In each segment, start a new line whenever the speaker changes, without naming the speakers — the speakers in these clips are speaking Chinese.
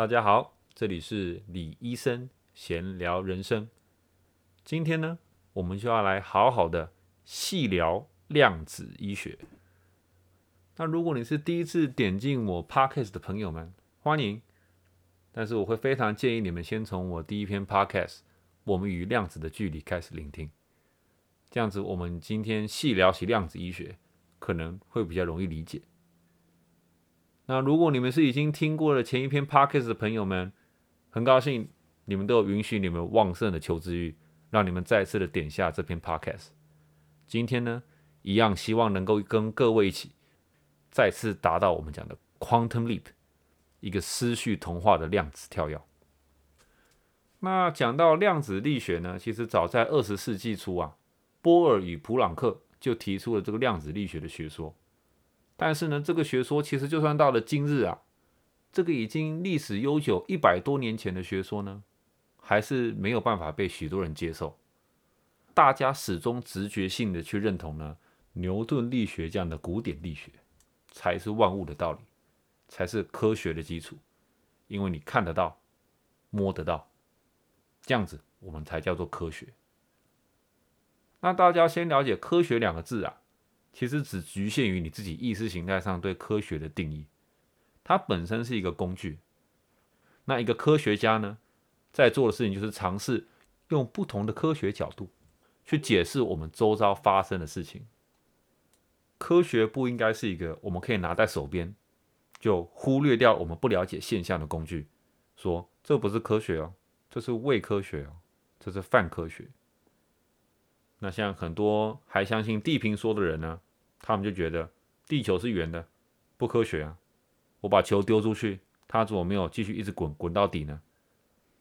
大家好，这里是李医生闲聊人生。今天呢，我们就要来好好的细聊量子医学。那如果你是第一次点进我 podcast 的朋友们，欢迎。但是我会非常建议你们先从我第一篇 podcast《我们与量子的距离》开始聆听，这样子我们今天细聊起量子医学，可能会比较容易理解。那如果你们是已经听过了前一篇 podcast 的朋友们，很高兴你们都有允许你们旺盛的求知欲，让你们再次的点下这篇 podcast。今天呢，一样希望能够跟各位一起再次达到我们讲的 quantum leap。一个思绪同化的量子跳跃。那讲到量子力学呢，其实早在二十世纪初啊，波尔与普朗克就提出了这个量子力学的学说。但是呢，这个学说其实就算到了今日啊，这个已经历史悠久一百多年前的学说呢，还是没有办法被许多人接受。大家始终直觉性的去认同呢，牛顿力学这样的古典力学才是万物的道理。才是科学的基础，因为你看得到、摸得到，这样子我们才叫做科学。那大家先了解“科学”两个字啊，其实只局限于你自己意识形态上对科学的定义。它本身是一个工具。那一个科学家呢，在做的事情就是尝试用不同的科学角度去解释我们周遭发生的事情。科学不应该是一个我们可以拿在手边。就忽略掉我们不了解现象的工具，说这不是科学哦，这是伪科学哦，这是泛科学。那像很多还相信地平说的人呢，他们就觉得地球是圆的，不科学啊。我把球丢出去，它怎么没有继续一直滚滚到底呢？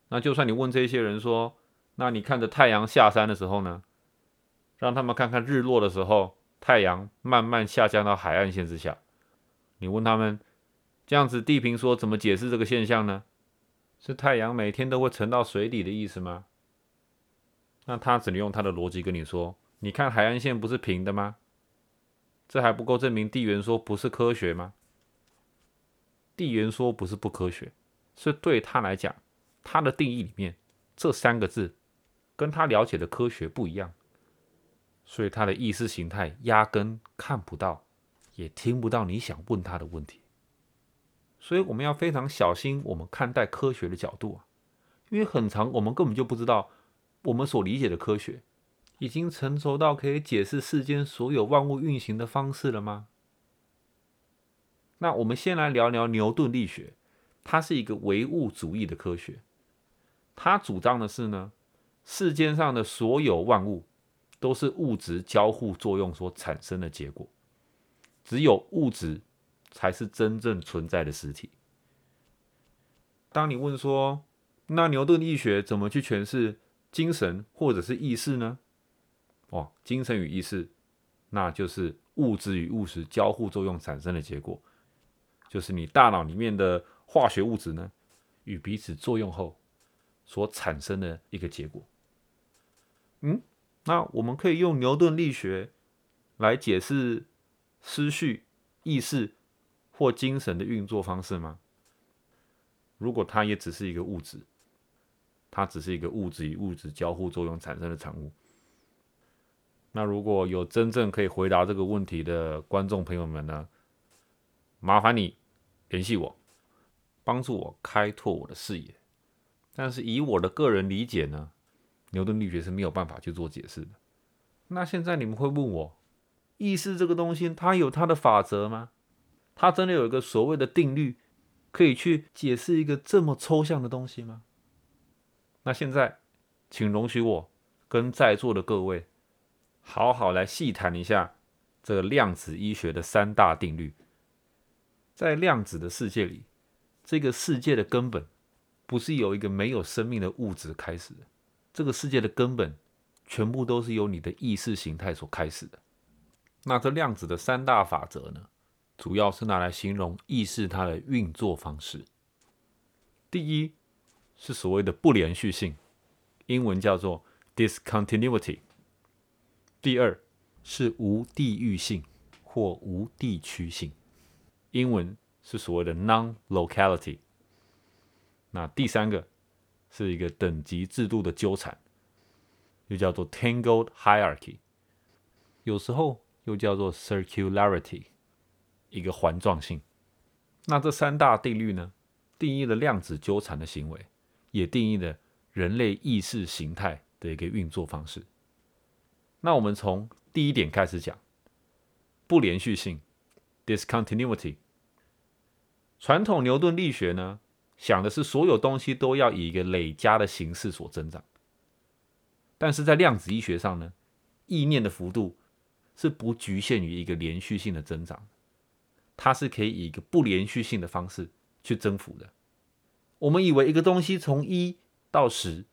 那就算你问这些人说，那你看着太阳下山的时候呢，让他们看看日落的时候，太阳慢慢下降到海岸线之下，你问他们。这样子，地平说怎么解释这个现象呢？是太阳每天都会沉到水底的意思吗？那他只能用他的逻辑跟你说：你看海岸线不是平的吗？这还不够证明地缘说不是科学吗？地缘说不是不科学，是对他来讲，他的定义里面这三个字跟他了解的科学不一样，所以他的意识形态压根看不到，也听不到你想问他的问题。所以我们要非常小心我们看待科学的角度啊，因为很长我们根本就不知道我们所理解的科学已经成熟到可以解释世间所有万物运行的方式了吗？那我们先来聊聊牛顿力学，它是一个唯物主义的科学，它主张的是呢，世间上的所有万物都是物质交互作用所产生的结果，只有物质。才是真正存在的实体。当你问说，那牛顿力学怎么去诠释精神或者是意识呢？哦，精神与意识，那就是物质与物质交互作用产生的结果，就是你大脑里面的化学物质呢，与彼此作用后所产生的一个结果。嗯，那我们可以用牛顿力学来解释思绪、意识。或精神的运作方式吗？如果它也只是一个物质，它只是一个物质与物质交互作用产生的产物，那如果有真正可以回答这个问题的观众朋友们呢？麻烦你联系我，帮助我开拓我的视野。但是以我的个人理解呢，牛顿力学是没有办法去做解释的。那现在你们会问我，意识这个东西，它有它的法则吗？它真的有一个所谓的定律，可以去解释一个这么抽象的东西吗？那现在，请容许我跟在座的各位，好好来细谈一下这个量子医学的三大定律。在量子的世界里，这个世界的根本不是由一个没有生命的物质开始的，这个世界的根本全部都是由你的意识形态所开始的。那这量子的三大法则呢？主要是拿来形容意识它的运作方式。第一是所谓的不连续性，英文叫做 discontinuity。第二是无地域性或无地区性，英文是所谓的 non-locality。那第三个是一个等级制度的纠缠，又叫做 tangled hierarchy，有时候又叫做 circularity，一个环状性。那这三大定律呢，定义了量子纠缠的行为，也定义了人类意识形态的一个运作方式。那我们从第一点开始讲，不连续性 （discontinuity）。传统牛顿力学呢，想的是所有东西都要以一个累加的形式所增长。但是在量子医学上呢，意念的幅度是不局限于一个连续性的增长，它是可以以一个不连续性的方式去增幅的。我们以为一个东西从一到十，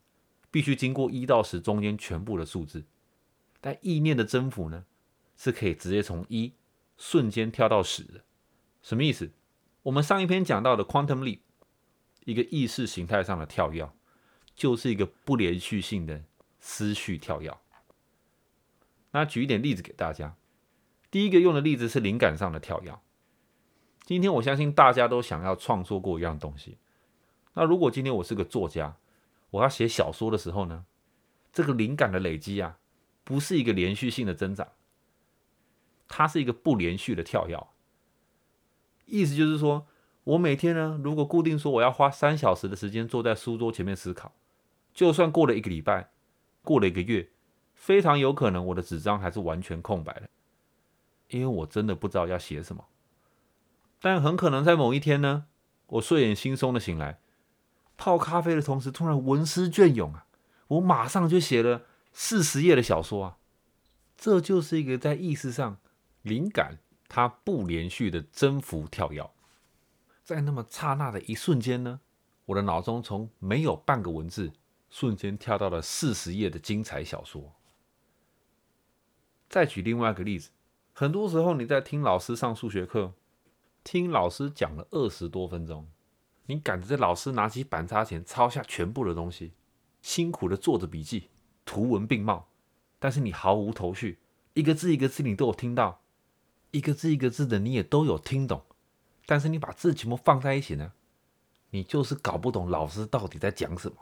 必须经过一到十中间全部的数字，但意念的增幅呢，是可以直接从一瞬间跳到十的。什么意思？我们上一篇讲到的 quantum leap，一个意识形态上的跳跃，就是一个不连续性的思绪跳跃。那举一点例子给大家。第一个用的例子是灵感上的跳跃。今天我相信大家都想要创作过一样东西。那如果今天我是个作家，我要写小说的时候呢，这个灵感的累积啊，不是一个连续性的增长，它是一个不连续的跳跃。意思就是说，我每天呢，如果固定说我要花三小时的时间坐在书桌前面思考，就算过了一个礼拜，过了一个月，非常有可能我的纸张还是完全空白的，因为我真的不知道要写什么。但很可能在某一天呢，我睡眼惺忪的醒来，泡咖啡的同时，突然文思隽涌啊，我马上就写了四十页的小说啊。这就是一个在意识上灵感。它不连续的增幅跳跃，在那么刹那的一瞬间呢，我的脑中从没有半个文字，瞬间跳到了四十页的精彩小说。再举另外一个例子，很多时候你在听老师上数学课，听老师讲了二十多分钟，你赶着在老师拿起板擦前抄下全部的东西，辛苦的做着笔记，图文并茂，但是你毫无头绪，一个字一个字你都有听到。一个字一个字的，你也都有听懂，但是你把字全部放在一起呢，你就是搞不懂老师到底在讲什么。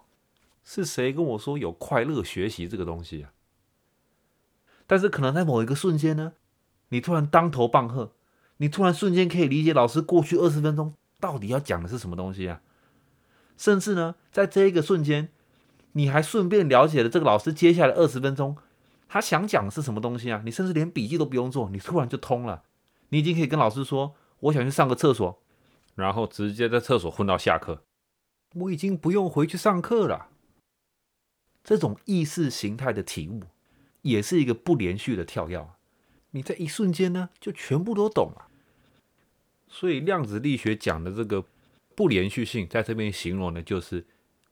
是谁跟我说有快乐学习这个东西啊？但是可能在某一个瞬间呢，你突然当头棒喝，你突然瞬间可以理解老师过去二十分钟到底要讲的是什么东西啊？甚至呢，在这一个瞬间，你还顺便了解了这个老师接下来二十分钟。他想讲的是什么东西啊？你甚至连笔记都不用做，你突然就通了。你已经可以跟老师说：“我想去上个厕所。”然后直接在厕所混到下课。我已经不用回去上课了。这种意识形态的体悟，也是一个不连续的跳跃。你在一瞬间呢，就全部都懂了。所以量子力学讲的这个不连续性，在这边形容的就是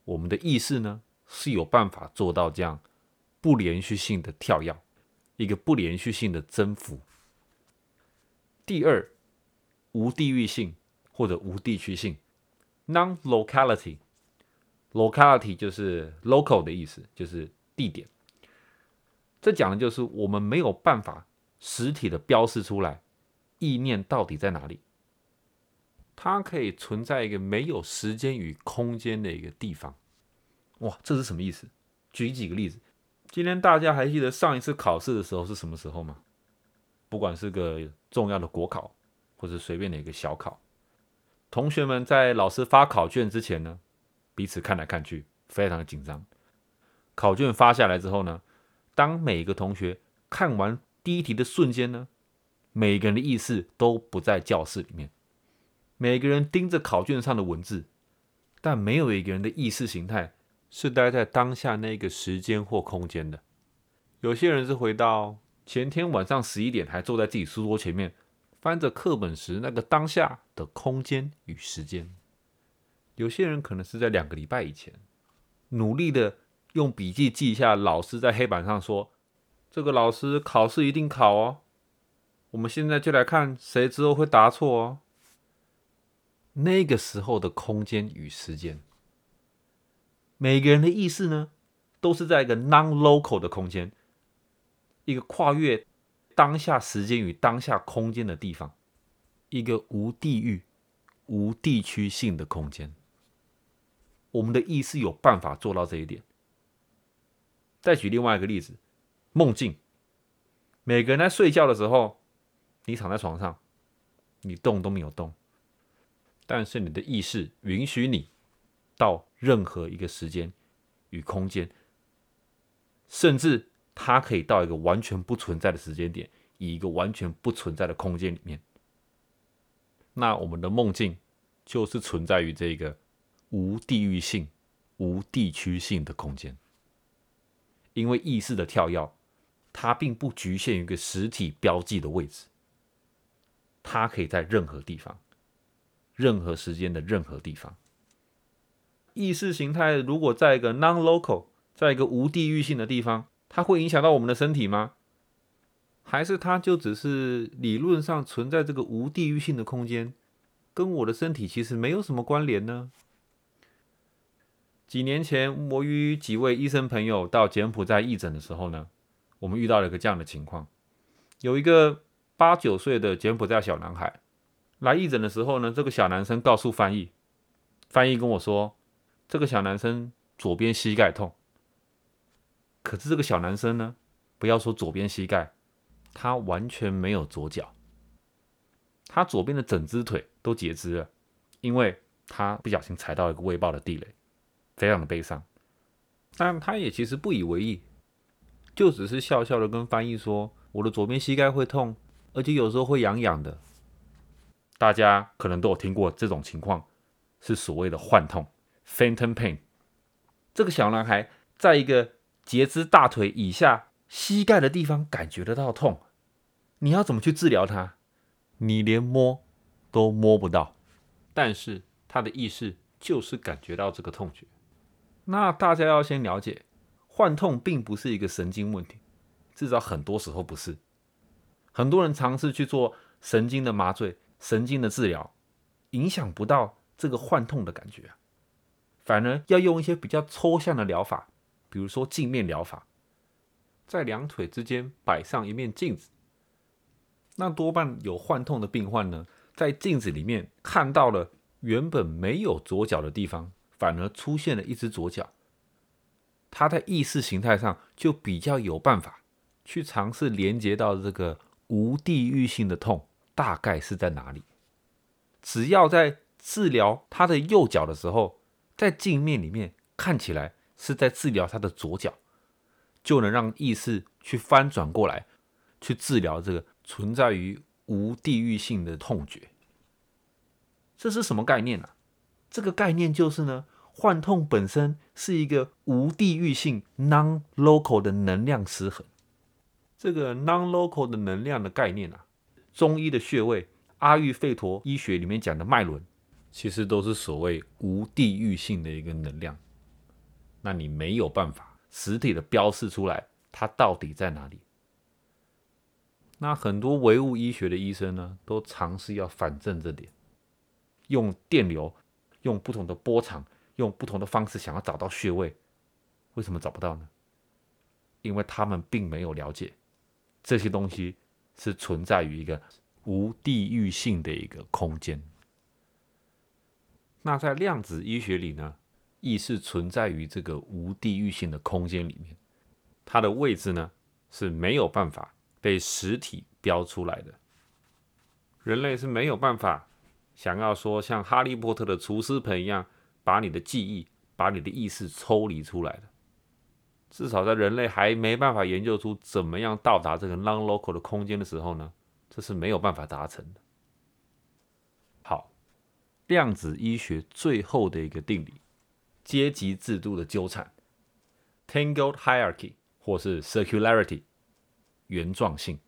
我们的意识呢是有办法做到这样。不连续性的跳跃，一个不连续性的增幅。第二，无地域性或者无地区性 （non-locality）。locality 就是 local 的意思，就是地点。这讲的就是我们没有办法实体的标示出来意念到底在哪里。它可以存在一个没有时间与空间的一个地方。哇，这是什么意思？举几个例子。今天大家还记得上一次考试的时候是什么时候吗？不管是个重要的国考，或者随便的一个小考，同学们在老师发考卷之前呢，彼此看来看去，非常的紧张。考卷发下来之后呢，当每一个同学看完第一题的瞬间呢，每个人的意识都不在教室里面，每个人盯着考卷上的文字，但没有一个人的意识形态。是待在当下那个时间或空间的。有些人是回到前天晚上十一点，还坐在自己书桌前面翻着课本时那个当下的空间与时间。有些人可能是在两个礼拜以前，努力的用笔记记下老师在黑板上说：“这个老师考试一定考哦。”我们现在就来看谁之后会答错哦。那个时候的空间与时间。每个人的意识呢，都是在一个 non-local 的空间，一个跨越当下时间与当下空间的地方，一个无地域、无地区性的空间。我们的意识有办法做到这一点。再举另外一个例子，梦境。每个人在睡觉的时候，你躺在床上，你动都没有动，但是你的意识允许你到任何一个时间与空间，甚至它可以到一个完全不存在的时间点，以一个完全不存在的空间里面。那我们的梦境就是存在于这个无地域性、无地区性的空间，因为意识的跳跃。它并不局限于一个实体标记的位置，它可以在任何地方、任何时间的任何地方。意识形态如果在一个 non-local，在一个无地域性的地方，它会影响到我们的身体吗？还是它就只是理论上存在这个无地域性的空间，跟我的身体其实没有什么关联呢？几年前，我与几位医生朋友到柬埔寨义诊的时候呢。我们遇到了一个这样的情况，有一个八九岁的柬埔寨小男孩来义诊的时候呢，这个小男生告诉翻译，翻译跟我说，这个小男生左边膝盖痛，可是这个小男生呢，不要说左边膝盖，他完全没有左脚，他左边的整只腿都截肢了，因为他不小心踩到一个未爆的地雷，非常的悲伤，但他也其实不以为意。就只是笑笑的跟翻译说：“我的左边膝盖会痛，而且有时候会痒痒的。”大家可能都有听过这种情况，是所谓的幻痛 （phantom pain）。这个小男孩在一个截肢大腿以下膝盖的地方感觉得到痛，你要怎么去治疗他？你连摸都摸不到，但是他的意识就是感觉到这个痛觉。那大家要先了解。幻痛并不是一个神经问题，至少很多时候不是。很多人尝试去做神经的麻醉、神经的治疗，影响不到这个幻痛的感觉，反而要用一些比较抽象的疗法，比如说镜面疗法，在两腿之间摆上一面镜子。那多半有幻痛的病患呢，在镜子里面看到了原本没有左脚的地方，反而出现了一只左脚。他在意识形态上就比较有办法去尝试连接到这个无地域性的痛大概是在哪里。只要在治疗他的右脚的时候，在镜面里面看起来是在治疗他的左脚，就能让意识去翻转过来，去治疗这个存在于无地域性的痛觉。这是什么概念呢？这个概念就是呢。幻痛本身是一个无地域性 （non-local） 的能量失衡。这个 non-local 的能量的概念啊，中医的穴位阿育吠陀医学里面讲的脉轮，其实都是所谓无地域性的一个能量。那你没有办法实体的标示出来，它到底在哪里？那很多唯物医学的医生呢，都尝试要反证这点，用电流，用不同的波长。用不同的方式想要找到穴位，为什么找不到呢？因为他们并没有了解这些东西是存在于一个无地域性的一个空间。那在量子医学里呢，意识存在于这个无地域性的空间里面，它的位置呢是没有办法被实体标出来的。人类是没有办法想要说像哈利波特的厨师盆一样。把你的记忆、把你的意识抽离出来的，至少在人类还没办法研究出怎么样到达这个 non-local 的空间的时候呢，这是没有办法达成的。好，量子医学最后的一个定理——阶级制度的纠缠 （tangled hierarchy） 或是 circularity（ 原状性），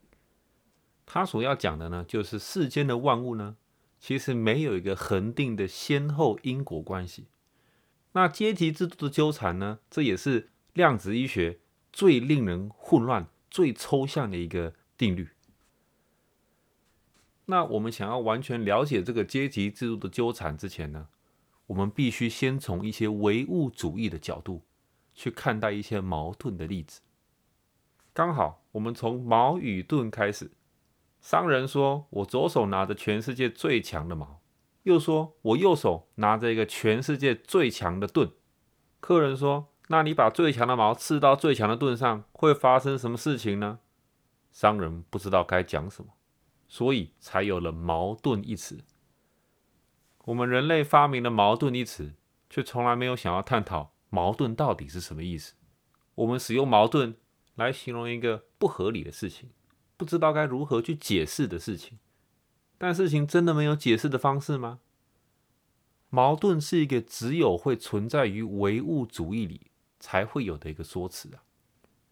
它所要讲的呢，就是世间的万物呢。其实没有一个恒定的先后因果关系。那阶级制度的纠缠呢？这也是量子医学最令人混乱、最抽象的一个定律。那我们想要完全了解这个阶级制度的纠缠之前呢，我们必须先从一些唯物主义的角度去看待一些矛盾的例子。刚好，我们从矛与盾开始。商人说：“我左手拿着全世界最强的矛，又说我右手拿着一个全世界最强的盾。客人说：“那你把最强的矛刺到最强的盾上，会发生什么事情呢？”商人不知道该讲什么，所以才有了“矛盾”一词。我们人类发明了“矛盾”一词，却从来没有想要探讨矛盾到底是什么意思。我们使用矛盾来形容一个不合理的事情，不知道该如何去解释的事情。但事情真的没有解释的方式吗？矛盾是一个只有会存在于唯物主义里才会有的一个说辞啊。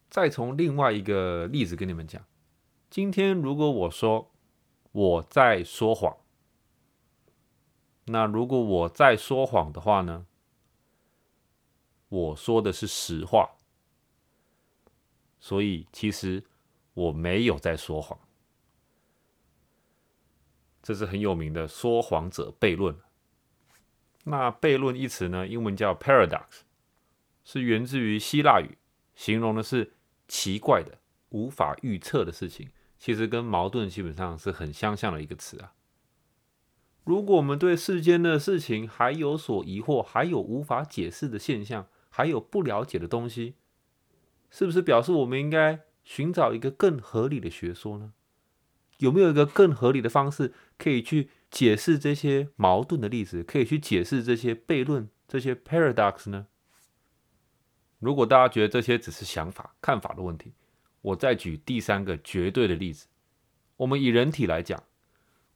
再从另外一个例子跟你们讲，今天如果我说我在说谎，那如果我在说谎的话呢？我说的是实话，所以其实我没有在说谎。这是很有名的说谎者悖论。那悖论一词呢，英文叫 paradox，是源自于希腊语，形容的是奇怪的、无法预测的事情。其实跟矛盾基本上是很相像的一个词啊。如果我们对世间的事情还有所疑惑，还有无法解释的现象，还有不了解的东西，是不是表示我们应该寻找一个更合理的学说呢？有没有一个更合理的方式可以去解释这些矛盾的例子，可以去解释这些悖论、这些 paradox 呢？如果大家觉得这些只是想法、看法的问题，我再举第三个绝对的例子。我们以人体来讲，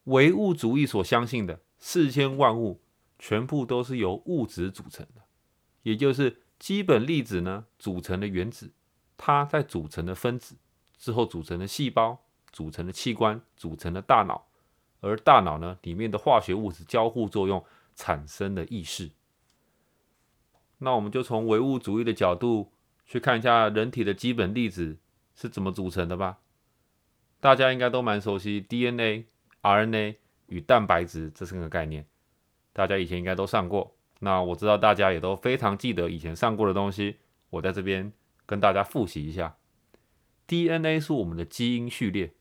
唯物主义所相信的世间万物全部都是由物质组成的，也就是。基本粒子呢组成的原子，它在组成的分子之后组成的细胞，组成的器官，组成的大脑，而大脑呢里面的化学物质交互作用产生的意识。那我们就从唯物主义的角度去看一下人体的基本粒子是怎么组成的吧。大家应该都蛮熟悉 DNA、RNA 与蛋白质这三个概念，大家以前应该都上过。那我知道大家也都非常记得以前上过的东西，我在这边跟大家复习一下。DNA 是我们的基因序列，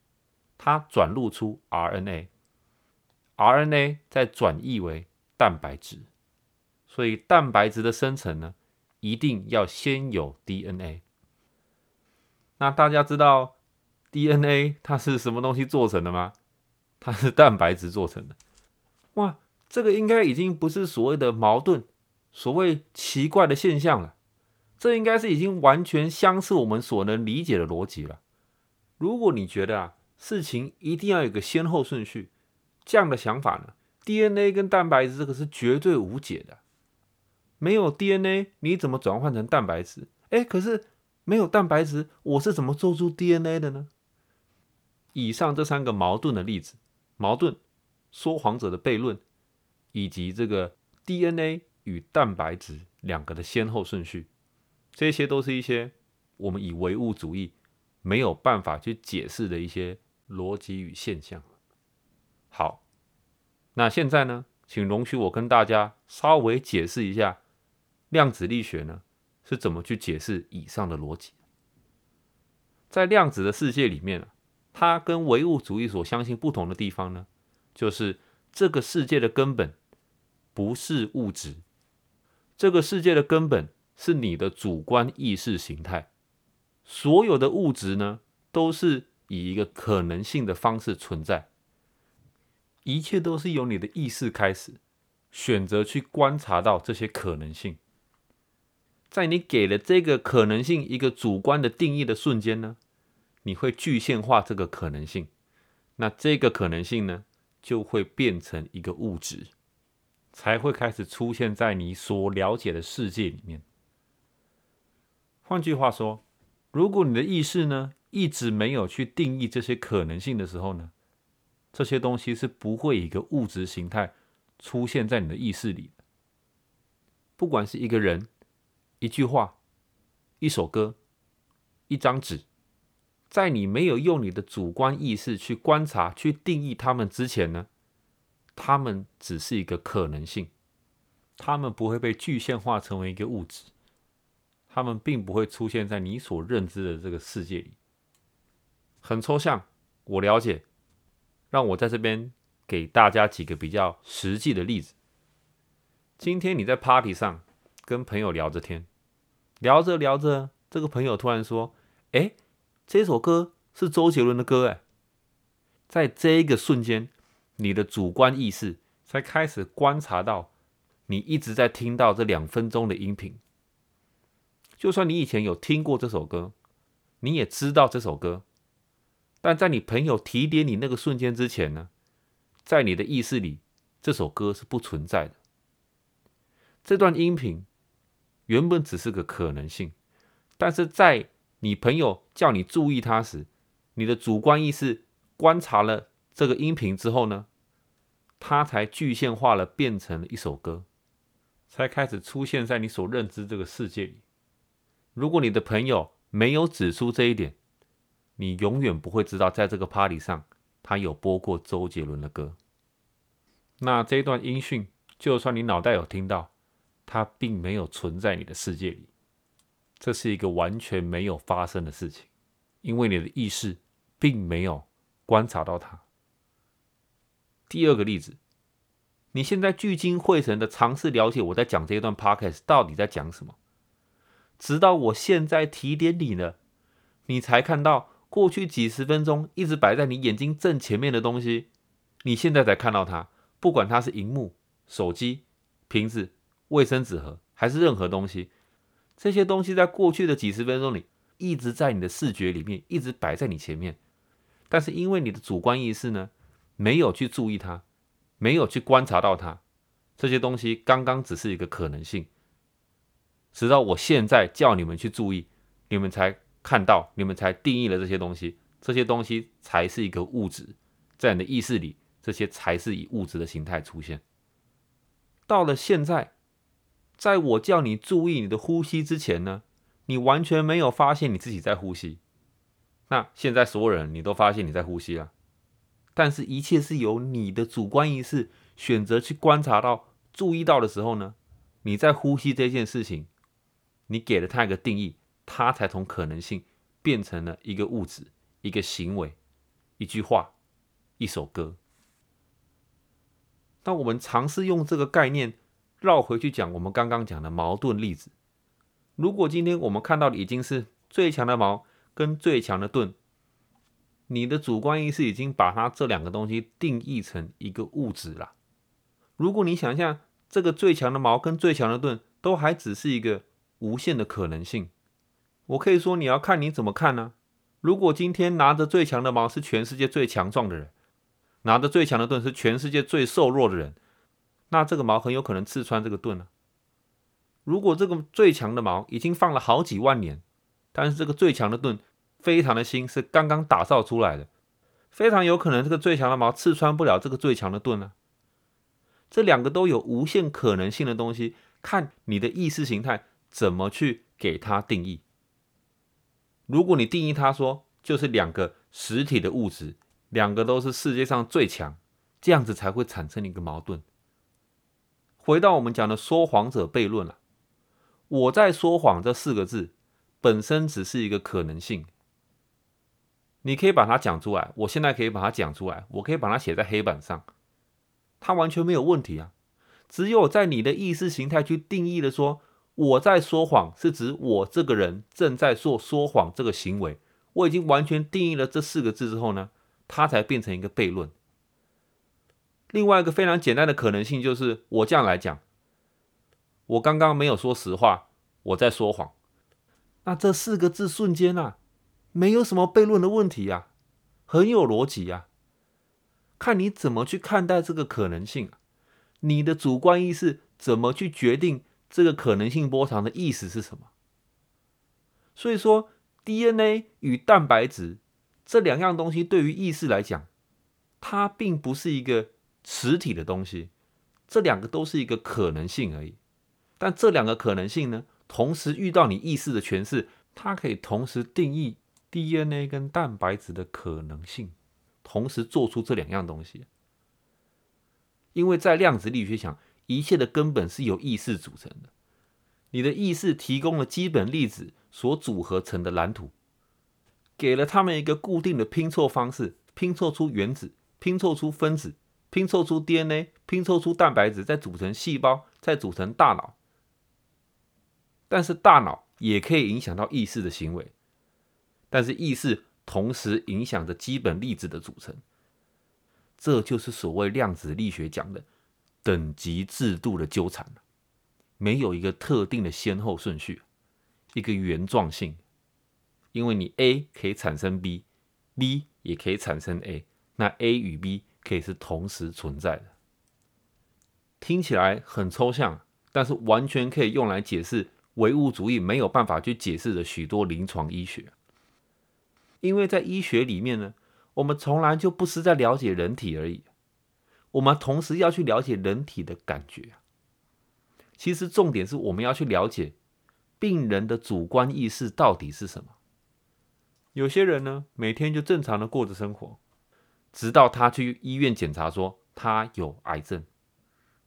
它转录出 RNA，RNA 再转译为蛋白质，所以蛋白质的生成呢，一定要先有 DNA。那大家知道 DNA 它是什么东西做成的吗？它是蛋白质做成的。哇！这个应该已经不是所谓的矛盾，所谓奇怪的现象了。这应该是已经完全相似我们所能理解的逻辑了。如果你觉得啊，事情一定要有个先后顺序，这样的想法呢，DNA 跟蛋白质这个是绝对无解的。没有 DNA，你怎么转换成蛋白质？哎，可是没有蛋白质，我是怎么做出 DNA 的呢？以上这三个矛盾的例子，矛盾说谎者的悖论。以及这个 DNA 与蛋白质两个的先后顺序，这些都是一些我们以唯物主义没有办法去解释的一些逻辑与现象。好，那现在呢，请容许我跟大家稍微解释一下量子力学呢是怎么去解释以上的逻辑。在量子的世界里面，它跟唯物主义所相信不同的地方呢，就是这个世界的根本。不是物质，这个世界的根本是你的主观意识形态。所有的物质呢，都是以一个可能性的方式存在。一切都是由你的意识开始，选择去观察到这些可能性。在你给了这个可能性一个主观的定义的瞬间呢，你会具现化这个可能性。那这个可能性呢，就会变成一个物质。才会开始出现在你所了解的世界里面。换句话说，如果你的意识呢一直没有去定义这些可能性的时候呢，这些东西是不会以一个物质形态出现在你的意识里的。不管是一个人、一句话、一首歌、一张纸，在你没有用你的主观意识去观察、去定义它们之前呢？它们只是一个可能性，它们不会被具象化成为一个物质，它们并不会出现在你所认知的这个世界里。很抽象，我了解。让我在这边给大家几个比较实际的例子。今天你在 party 上跟朋友聊着天，聊着聊着，这个朋友突然说：“哎，这首歌是周杰伦的歌。”哎，在这一个瞬间，你的主观意识才开始观察到，你一直在听到这两分钟的音频。就算你以前有听过这首歌，你也知道这首歌，但在你朋友提点你那个瞬间之前呢，在你的意识里，这首歌是不存在的。这段音频原本只是个可能性，但是在你朋友叫你注意他时，你的主观意识观察了这个音频之后呢，它才具现化了，变成了一首歌，才开始出现在你所认知这个世界里。如果你的朋友没有指出这一点，你永远不会知道，在这个 party 上他有播过周杰伦的歌。那这一段音讯，就算你脑袋有听到。它并没有存在你的世界里，这是一个完全没有发生的事情，因为你的意识并没有观察到它。第二个例子，你现在聚精会神的尝试了解我在讲这一段 podcast 到底在讲什么，直到我现在提点你了，你才看到过去几十分钟一直摆在你眼睛正前面的东西，你现在才看到它，不管它是荧幕、手机、瓶子。卫生纸盒还是任何东西，这些东西在过去的几十分钟里一直在你的视觉里面，一直摆在你前面。但是因为你的主观意识呢，没有去注意它，没有去观察到它，这些东西刚刚只是一个可能性。直到我现在叫你们去注意，你们才看到，你们才定义了这些东西，这些东西才是一个物质，在你的意识里，这些才是以物质的形态出现。到了现在。在我叫你注意你的呼吸之前呢，你完全没有发现你自己在呼吸。那现在所有人你都发现你在呼吸了，但是一切是由你的主观意识选择去观察到、注意到的时候呢，你在呼吸这件事情，你给了它一个定义，它才从可能性变成了一个物质、一个行为、一句话、一首歌。那我们尝试用这个概念。绕回去讲我们刚刚讲的矛盾例子。如果今天我们看到的已经是最强的矛跟最强的盾，你的主观意识已经把它这两个东西定义成一个物质了。如果你想象这个最强的矛跟最强的盾都还只是一个无限的可能性，我可以说你要看你怎么看呢？如果今天拿着最强的矛是全世界最强壮的人，拿着最强的盾是全世界最瘦弱的人。那这个矛很有可能刺穿这个盾了。如果这个最强的矛已经放了好几万年，但是这个最强的盾非常的新，是刚刚打造出来的，非常有可能这个最强的矛刺穿不了这个最强的盾呢。这两个都有无限可能性的东西，看你的意识形态怎么去给它定义。如果你定义它说就是两个实体的物质，两个都是世界上最强，这样子才会产生一个矛盾。回到我们讲的说谎者悖论了，我在说谎这四个字本身只是一个可能性，你可以把它讲出来，我现在可以把它讲出来，我可以把它写在黑板上，它完全没有问题啊。只有在你的意识形态去定义了说我在说谎，是指我这个人正在做说谎这个行为，我已经完全定义了这四个字之后呢，它才变成一个悖论。另外一个非常简单的可能性就是，我这样来讲，我刚刚没有说实话，我在说谎。那这四个字瞬间啊，没有什么悖论的问题呀，很有逻辑呀。看你怎么去看待这个可能性，你的主观意识怎么去决定这个可能性波长的意思是什么。所以说，DNA 与蛋白质这两样东西对于意识来讲，它并不是一个。实体的东西，这两个都是一个可能性而已。但这两个可能性呢，同时遇到你意识的诠释，它可以同时定义 DNA 跟蛋白质的可能性，同时做出这两样东西。因为在量子力学讲，一切的根本是由意识组成的。你的意识提供了基本粒子所组合成的蓝图，给了他们一个固定的拼凑方式，拼凑出原子，拼凑出分子。拼凑出 DNA，拼凑出蛋白质，再组成细胞，再组成大脑。但是大脑也可以影响到意识的行为，但是意识同时影响着基本粒子的组成。这就是所谓量子力学讲的等级制度的纠缠没有一个特定的先后顺序，一个原状性。因为你 A 可以产生 B，B 也可以产生 A，那 A 与 B 可以是同时存在的。听起来很抽象，但是完全可以用来解释唯物主义没有办法去解释的许多临床医学。因为在医学里面呢，我们从来就不是在了解人体而已，我们同时要去了解人体的感觉。其实重点是我们要去了解病人的主观意识到底是什么。有些人呢，每天就正常的过着生活，直到他去医院检查说他有癌症，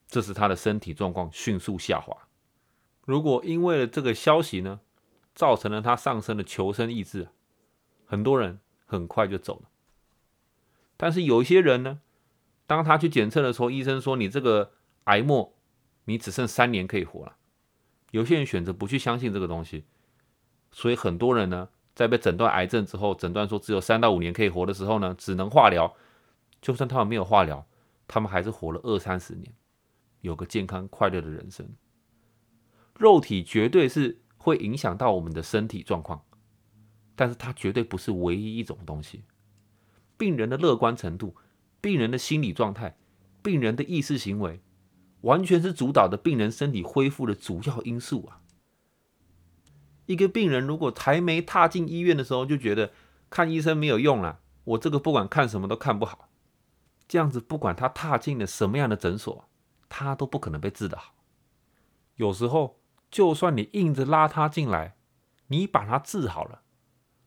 这时他的身体状况迅速下滑。如果因为了这个消息呢，造成了他上升的求生意志，很多人很快就走了。但是有一些人呢，当他去检测的时候，医生说你这个癌末，你只剩三年可以活了。有些人选择不去相信这个东西，所以很多人呢。在被诊断癌症之后，诊断说只有三到五年可以活的时候呢，只能化疗。就算他们没有化疗，他们还是活了二三十年，有个健康快乐的人生。肉体绝对是会影响到我们的身体状况，但是它绝对不是唯一一种东西。病人的乐观程度、病人的心理状态、病人的意识行为，完全是主导的病人身体恢复的主要因素啊。一个病人如果还没踏进医院的时候就觉得看医生没有用了，我这个不管看什么都看不好，这样子不管他踏进了什么样的诊所，他都不可能被治得好。有时候就算你硬着拉他进来，你把他治好了，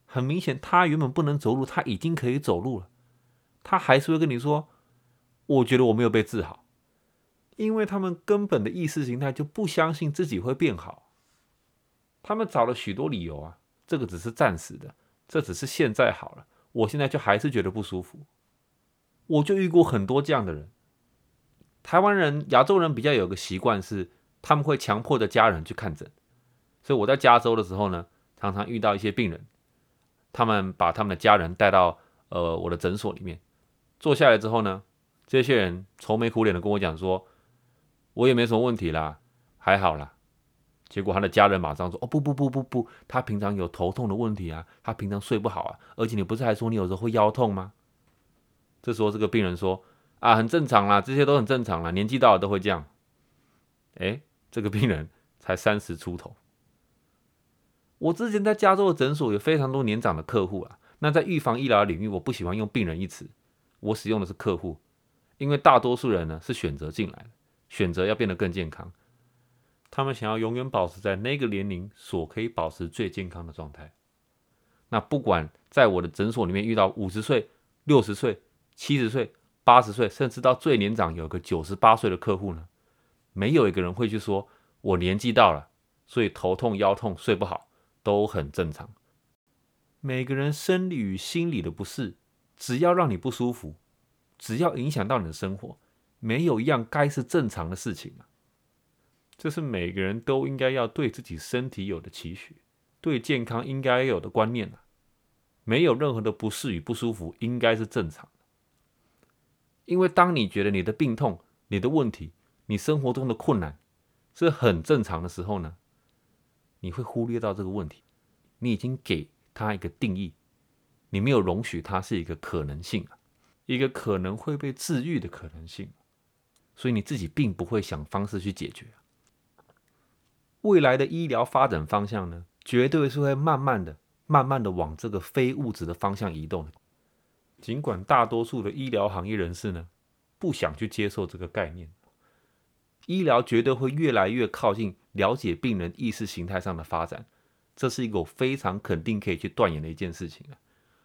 很明显他原本不能走路，他已经可以走路了，他还是会跟你说：“我觉得我没有被治好。”因为他们根本的意识形态就不相信自己会变好。他们找了许多理由啊，这个只是暂时的，这只是现在好了，我现在就还是觉得不舒服。我就遇过很多这样的人。台湾人、亚洲人比较有个习惯是，他们会强迫着家人去看诊。所以我在加州的时候呢，常常遇到一些病人，他们把他们的家人带到呃我的诊所里面，坐下来之后呢，这些人愁眉苦脸的跟我讲说，我也没什么问题啦，还好啦。结果他的家人马上说：“哦不不不不不，他平常有头痛的问题啊，他平常睡不好啊，而且你不是还说你有时候会腰痛吗？”这时候这个病人说：“啊，很正常啦，这些都很正常啦，年纪到了都会这样。”哎，这个病人才三十出头。我之前在加州的诊所有非常多年长的客户啊，那在预防医疗领域，我不喜欢用病人一词，我使用的是客户，因为大多数人呢是选择进来的，选择要变得更健康。他们想要永远保持在那个年龄所可以保持最健康的状态。那不管在我的诊所里面遇到五十岁、六十岁、七十岁、八十岁，甚至到最年长有个九十八岁的客户呢，没有一个人会去说我年纪到了，所以头痛、腰痛、睡不好都很正常。每个人生理与心理的不适，只要让你不舒服，只要影响到你的生活，没有一样该是正常的事情啊。这是每个人都应该要对自己身体有的期许，对健康应该有的观念啊。没有任何的不适与不舒服，应该是正常的。因为当你觉得你的病痛、你的问题、你生活中的困难是很正常的时候呢，你会忽略到这个问题，你已经给他一个定义，你没有容许它是一个可能性，一个可能会被治愈的可能性，所以你自己并不会想方式去解决。未来的医疗发展方向呢，绝对是会慢慢的、慢慢的往这个非物质的方向移动。尽管大多数的医疗行业人士呢，不想去接受这个概念，医疗绝对会越来越靠近了解病人意识形态上的发展，这是一个我非常肯定可以去断言的一件事情啊。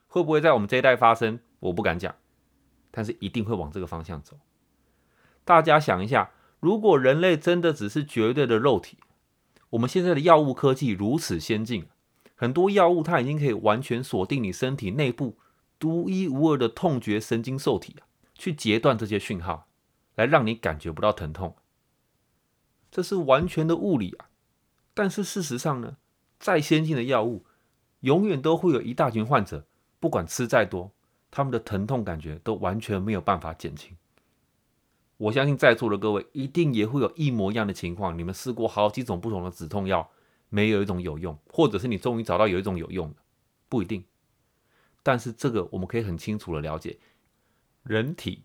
会不会在我们这一代发生，我不敢讲，但是一定会往这个方向走。大家想一下，如果人类真的只是绝对的肉体，我们现在的药物科技如此先进，很多药物它已经可以完全锁定你身体内部独一无二的痛觉神经受体，去截断这些讯号，来让你感觉不到疼痛。这是完全的物理啊！但是事实上呢，再先进的药物，永远都会有一大群患者，不管吃再多，他们的疼痛感觉都完全没有办法减轻。我相信在座的各位一定也会有一模一样的情况，你们试过好几种不同的止痛药，没有一种有用，或者是你终于找到有一种有用的，不一定。但是这个我们可以很清楚的了解，人体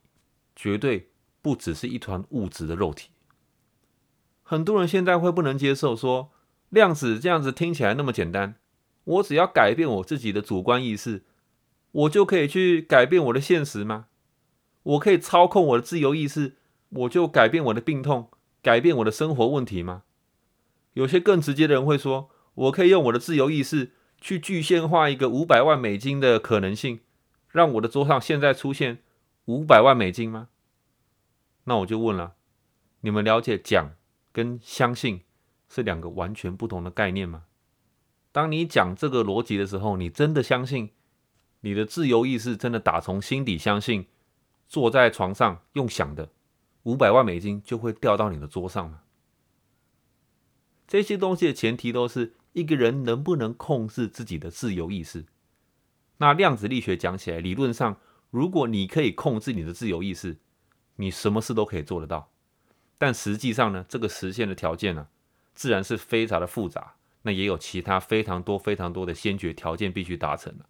绝对不只是一团物质的肉体。很多人现在会不能接受说，量子这样子听起来那么简单，我只要改变我自己的主观意识，我就可以去改变我的现实吗？我可以操控我的自由意识，我就改变我的病痛，改变我的生活问题吗？有些更直接的人会说，我可以用我的自由意识。去具现化一个五百万美金的可能性，让我的桌上现在出现五百万美金吗？那我就问了，你们了解讲跟相信是两个完全不同的概念吗？当你讲这个逻辑的时候，你真的相信你的自由意识真的打从心底相信，坐在床上用想的五百万美金就会掉到你的桌上吗？这些东西的前提都是。一个人能不能控制自己的自由意识？那量子力学讲起来，理论上，如果你可以控制你的自由意识，你什么事都可以做得到。但实际上呢，这个实现的条件呢，自然是非常的复杂。那也有其他非常多、非常多的先决条件必须达成的。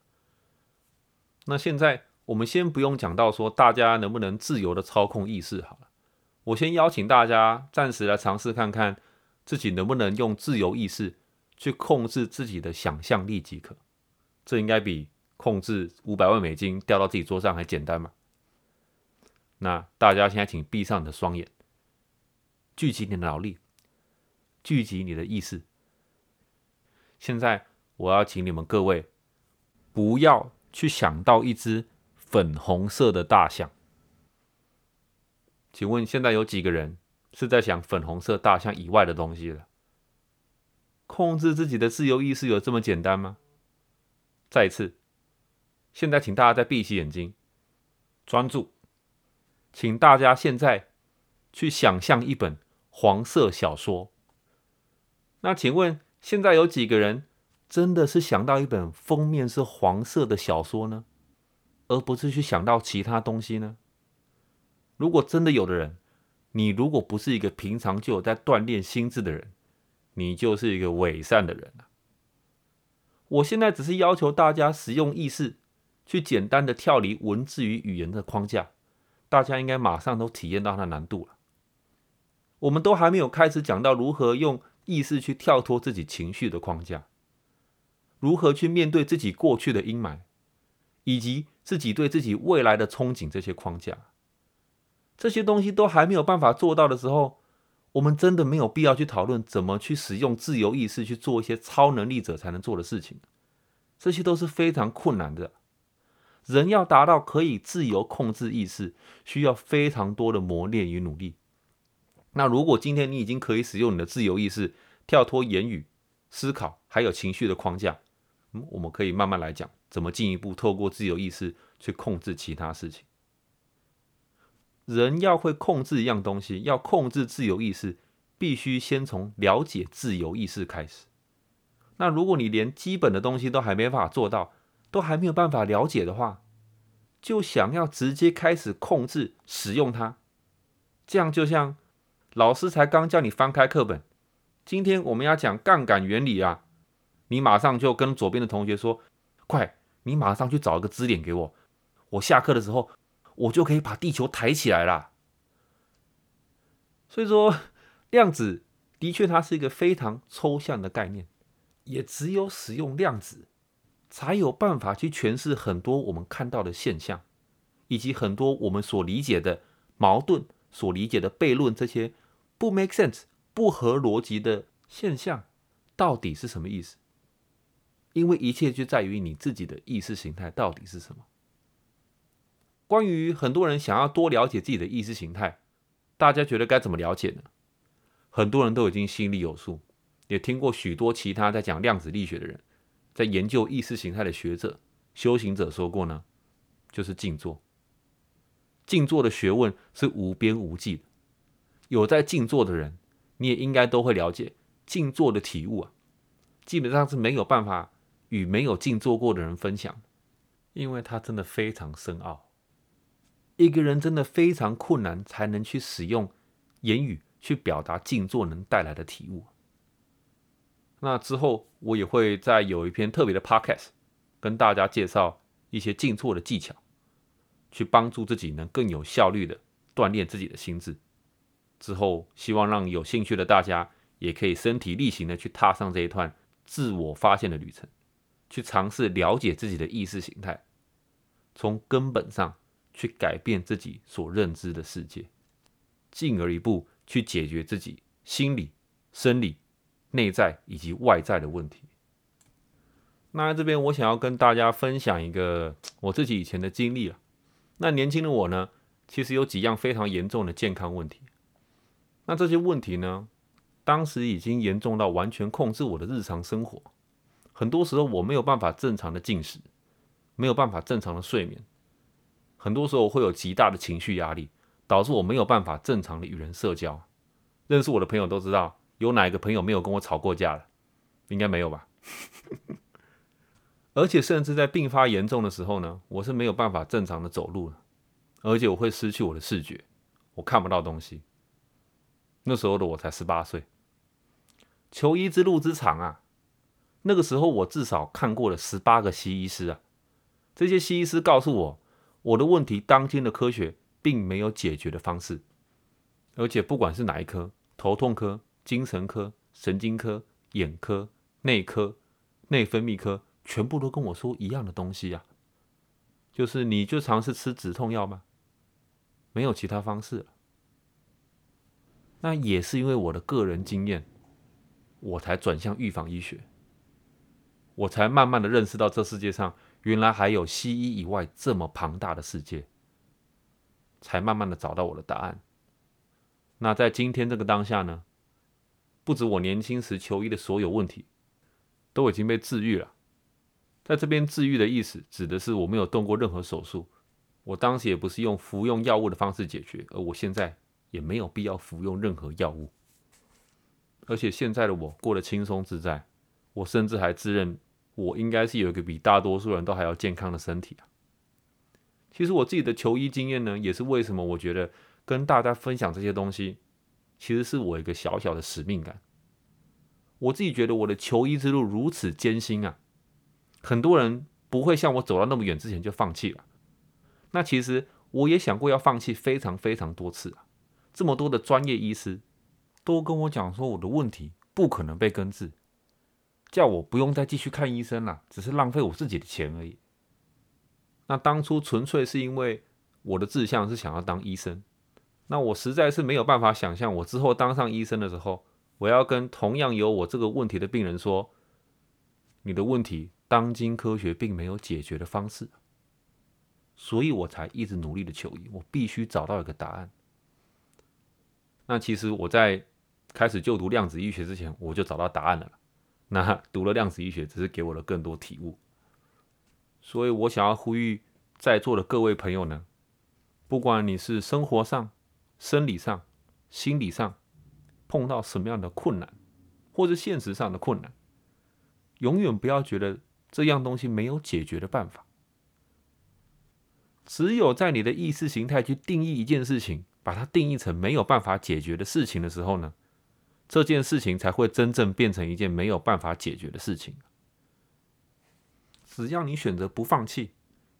那现在我们先不用讲到说大家能不能自由的操控意识好，我先邀请大家暂时来尝试看看自己能不能用自由意识。去控制自己的想象力即可，这应该比控制五百万美金掉到自己桌上还简单嘛？那大家现在请闭上你的双眼，聚集你的脑力，聚集你的意识。现在我要请你们各位不要去想到一只粉红色的大象。请问现在有几个人是在想粉红色大象以外的东西了？控制自己的自由意识有这么简单吗？再一次，现在请大家再闭起眼睛，专注，请大家现在去想象一本黄色小说。那请问，现在有几个人真的是想到一本封面是黄色的小说呢？而不是去想到其他东西呢？如果真的有的人，你如果不是一个平常就有在锻炼心智的人，你就是一个伪善的人我现在只是要求大家使用意识，去简单的跳离文字与语言的框架，大家应该马上都体验到它的难度了。我们都还没有开始讲到如何用意识去跳脱自己情绪的框架，如何去面对自己过去的阴霾，以及自己对自己未来的憧憬这些框架，这些东西都还没有办法做到的时候。我们真的没有必要去讨论怎么去使用自由意识去做一些超能力者才能做的事情，这些都是非常困难的。人要达到可以自由控制意识，需要非常多的磨练与努力。那如果今天你已经可以使用你的自由意识，跳脱言语、思考还有情绪的框架，嗯，我们可以慢慢来讲，怎么进一步透过自由意识去控制其他事情。人要会控制一样东西，要控制自由意识，必须先从了解自由意识开始。那如果你连基本的东西都还没法做到，都还没有办法了解的话，就想要直接开始控制使用它，这样就像老师才刚叫你翻开课本，今天我们要讲杠杆原理啊，你马上就跟左边的同学说：“快，你马上去找一个支点给我，我下课的时候。”我就可以把地球抬起来了。所以说，量子的确它是一个非常抽象的概念，也只有使用量子，才有办法去诠释很多我们看到的现象，以及很多我们所理解的矛盾、所理解的悖论这些不 make sense、不合逻辑的现象，到底是什么意思？因为一切就在于你自己的意识形态到底是什么。关于很多人想要多了解自己的意识形态，大家觉得该怎么了解呢？很多人都已经心里有数，也听过许多其他在讲量子力学的人，在研究意识形态的学者、修行者说过呢，就是静坐。静坐的学问是无边无际的。有在静坐的人，你也应该都会了解静坐的体悟啊，基本上是没有办法与没有静坐过的人分享，因为它真的非常深奥。一个人真的非常困难，才能去使用言语去表达静坐能带来的体悟。那之后，我也会再有一篇特别的 podcast，跟大家介绍一些静坐的技巧，去帮助自己能更有效率的锻炼自己的心智。之后，希望让有兴趣的大家也可以身体力行的去踏上这一段自我发现的旅程，去尝试了解自己的意识形态，从根本上去改变自己所认知的世界，进而一步去解决自己心理、生理。内在以及外在的问题。那这边，我想要跟大家分享一个 我自己以前的经历了。那年轻的我呢，其实有几样非常严重的健康问题。那这些问题呢，当时已经严重到完全控制我的日常生活。很多时候我没有办法正常的进食，没有办法正常的睡眠。很多时候会有极大的情绪压力，导致我没有办法正常的与人社交。认识我的朋友都知道。有哪一个朋友没有跟我吵过架了？应该没有吧。而且甚至在病发严重的时候呢，我是没有办法正常的走路了，而且我会失去我的视觉，我看不到东西。那时候的我才十八岁，求医之路之长啊！那个时候我至少看过了十八个西医师啊，这些西医师告诉我，我的问题当今的科学并没有解决的方式，而且不管是哪一科，头痛科。精神科、神经科、眼科、内科、内分泌科，全部都跟我说一样的东西啊，就是你就尝试吃止痛药吗？没有其他方式了。那也是因为我的个人经验，我才转向预防医学，我才慢慢的认识到这世界上原来还有西医以外这么庞大的世界，才慢慢的找到我的答案。那在今天这个当下呢？不止我年轻时求医的所有问题都已经被治愈了。在这边治愈的意思，指的是我没有动过任何手术，我当时也不是用服用药物的方式解决，而我现在也没有必要服用任何药物。而且现在的我过得轻松自在，我甚至还自认我应该是有一个比大多数人都还要健康的身体啊。其实我自己的求医经验呢，也是为什么我觉得跟大家分享这些东西。其实是我一个小小的使命感。我自己觉得我的求医之路如此艰辛啊，很多人不会像我走到那么远之前就放弃了。那其实我也想过要放弃非常非常多次啊。这么多的专业医师都跟我讲说我的问题不可能被根治，叫我不用再继续看医生了，只是浪费我自己的钱而已。那当初纯粹是因为我的志向是想要当医生。那我实在是没有办法想象，我之后当上医生的时候，我要跟同样有我这个问题的病人说：“你的问题，当今科学并没有解决的方式。”所以我才一直努力的求医，我必须找到一个答案。那其实我在开始就读量子医学之前，我就找到答案了。那读了量子医学，只是给我了更多体悟。所以我想要呼吁在座的各位朋友呢，不管你是生活上，生理上、心理上碰到什么样的困难，或者现实上的困难，永远不要觉得这样东西没有解决的办法。只有在你的意识形态去定义一件事情，把它定义成没有办法解决的事情的时候呢，这件事情才会真正变成一件没有办法解决的事情。只要你选择不放弃，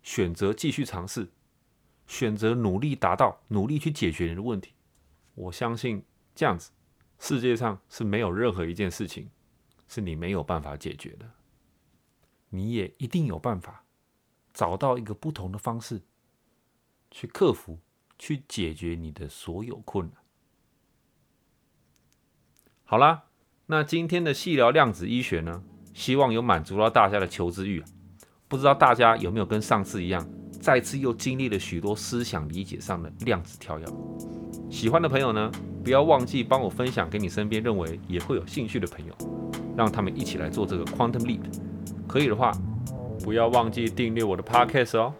选择继续尝试。选择努力达到，努力去解决你的问题。我相信这样子，世界上是没有任何一件事情是你没有办法解决的。你也一定有办法找到一个不同的方式，去克服、去解决你的所有困难。好啦，那今天的细聊量子医学呢，希望有满足到大家的求知欲。不知道大家有没有跟上次一样？再次又经历了许多思想理解上的量子跳跃，喜欢的朋友呢，不要忘记帮我分享给你身边认为也会有兴趣的朋友，让他们一起来做这个 quantum leap。可以的话，不要忘记订阅我的 podcast 哦。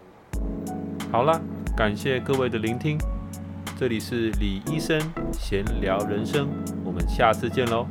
好了，感谢各位的聆听，这里是李医生闲聊人生，下次见喽。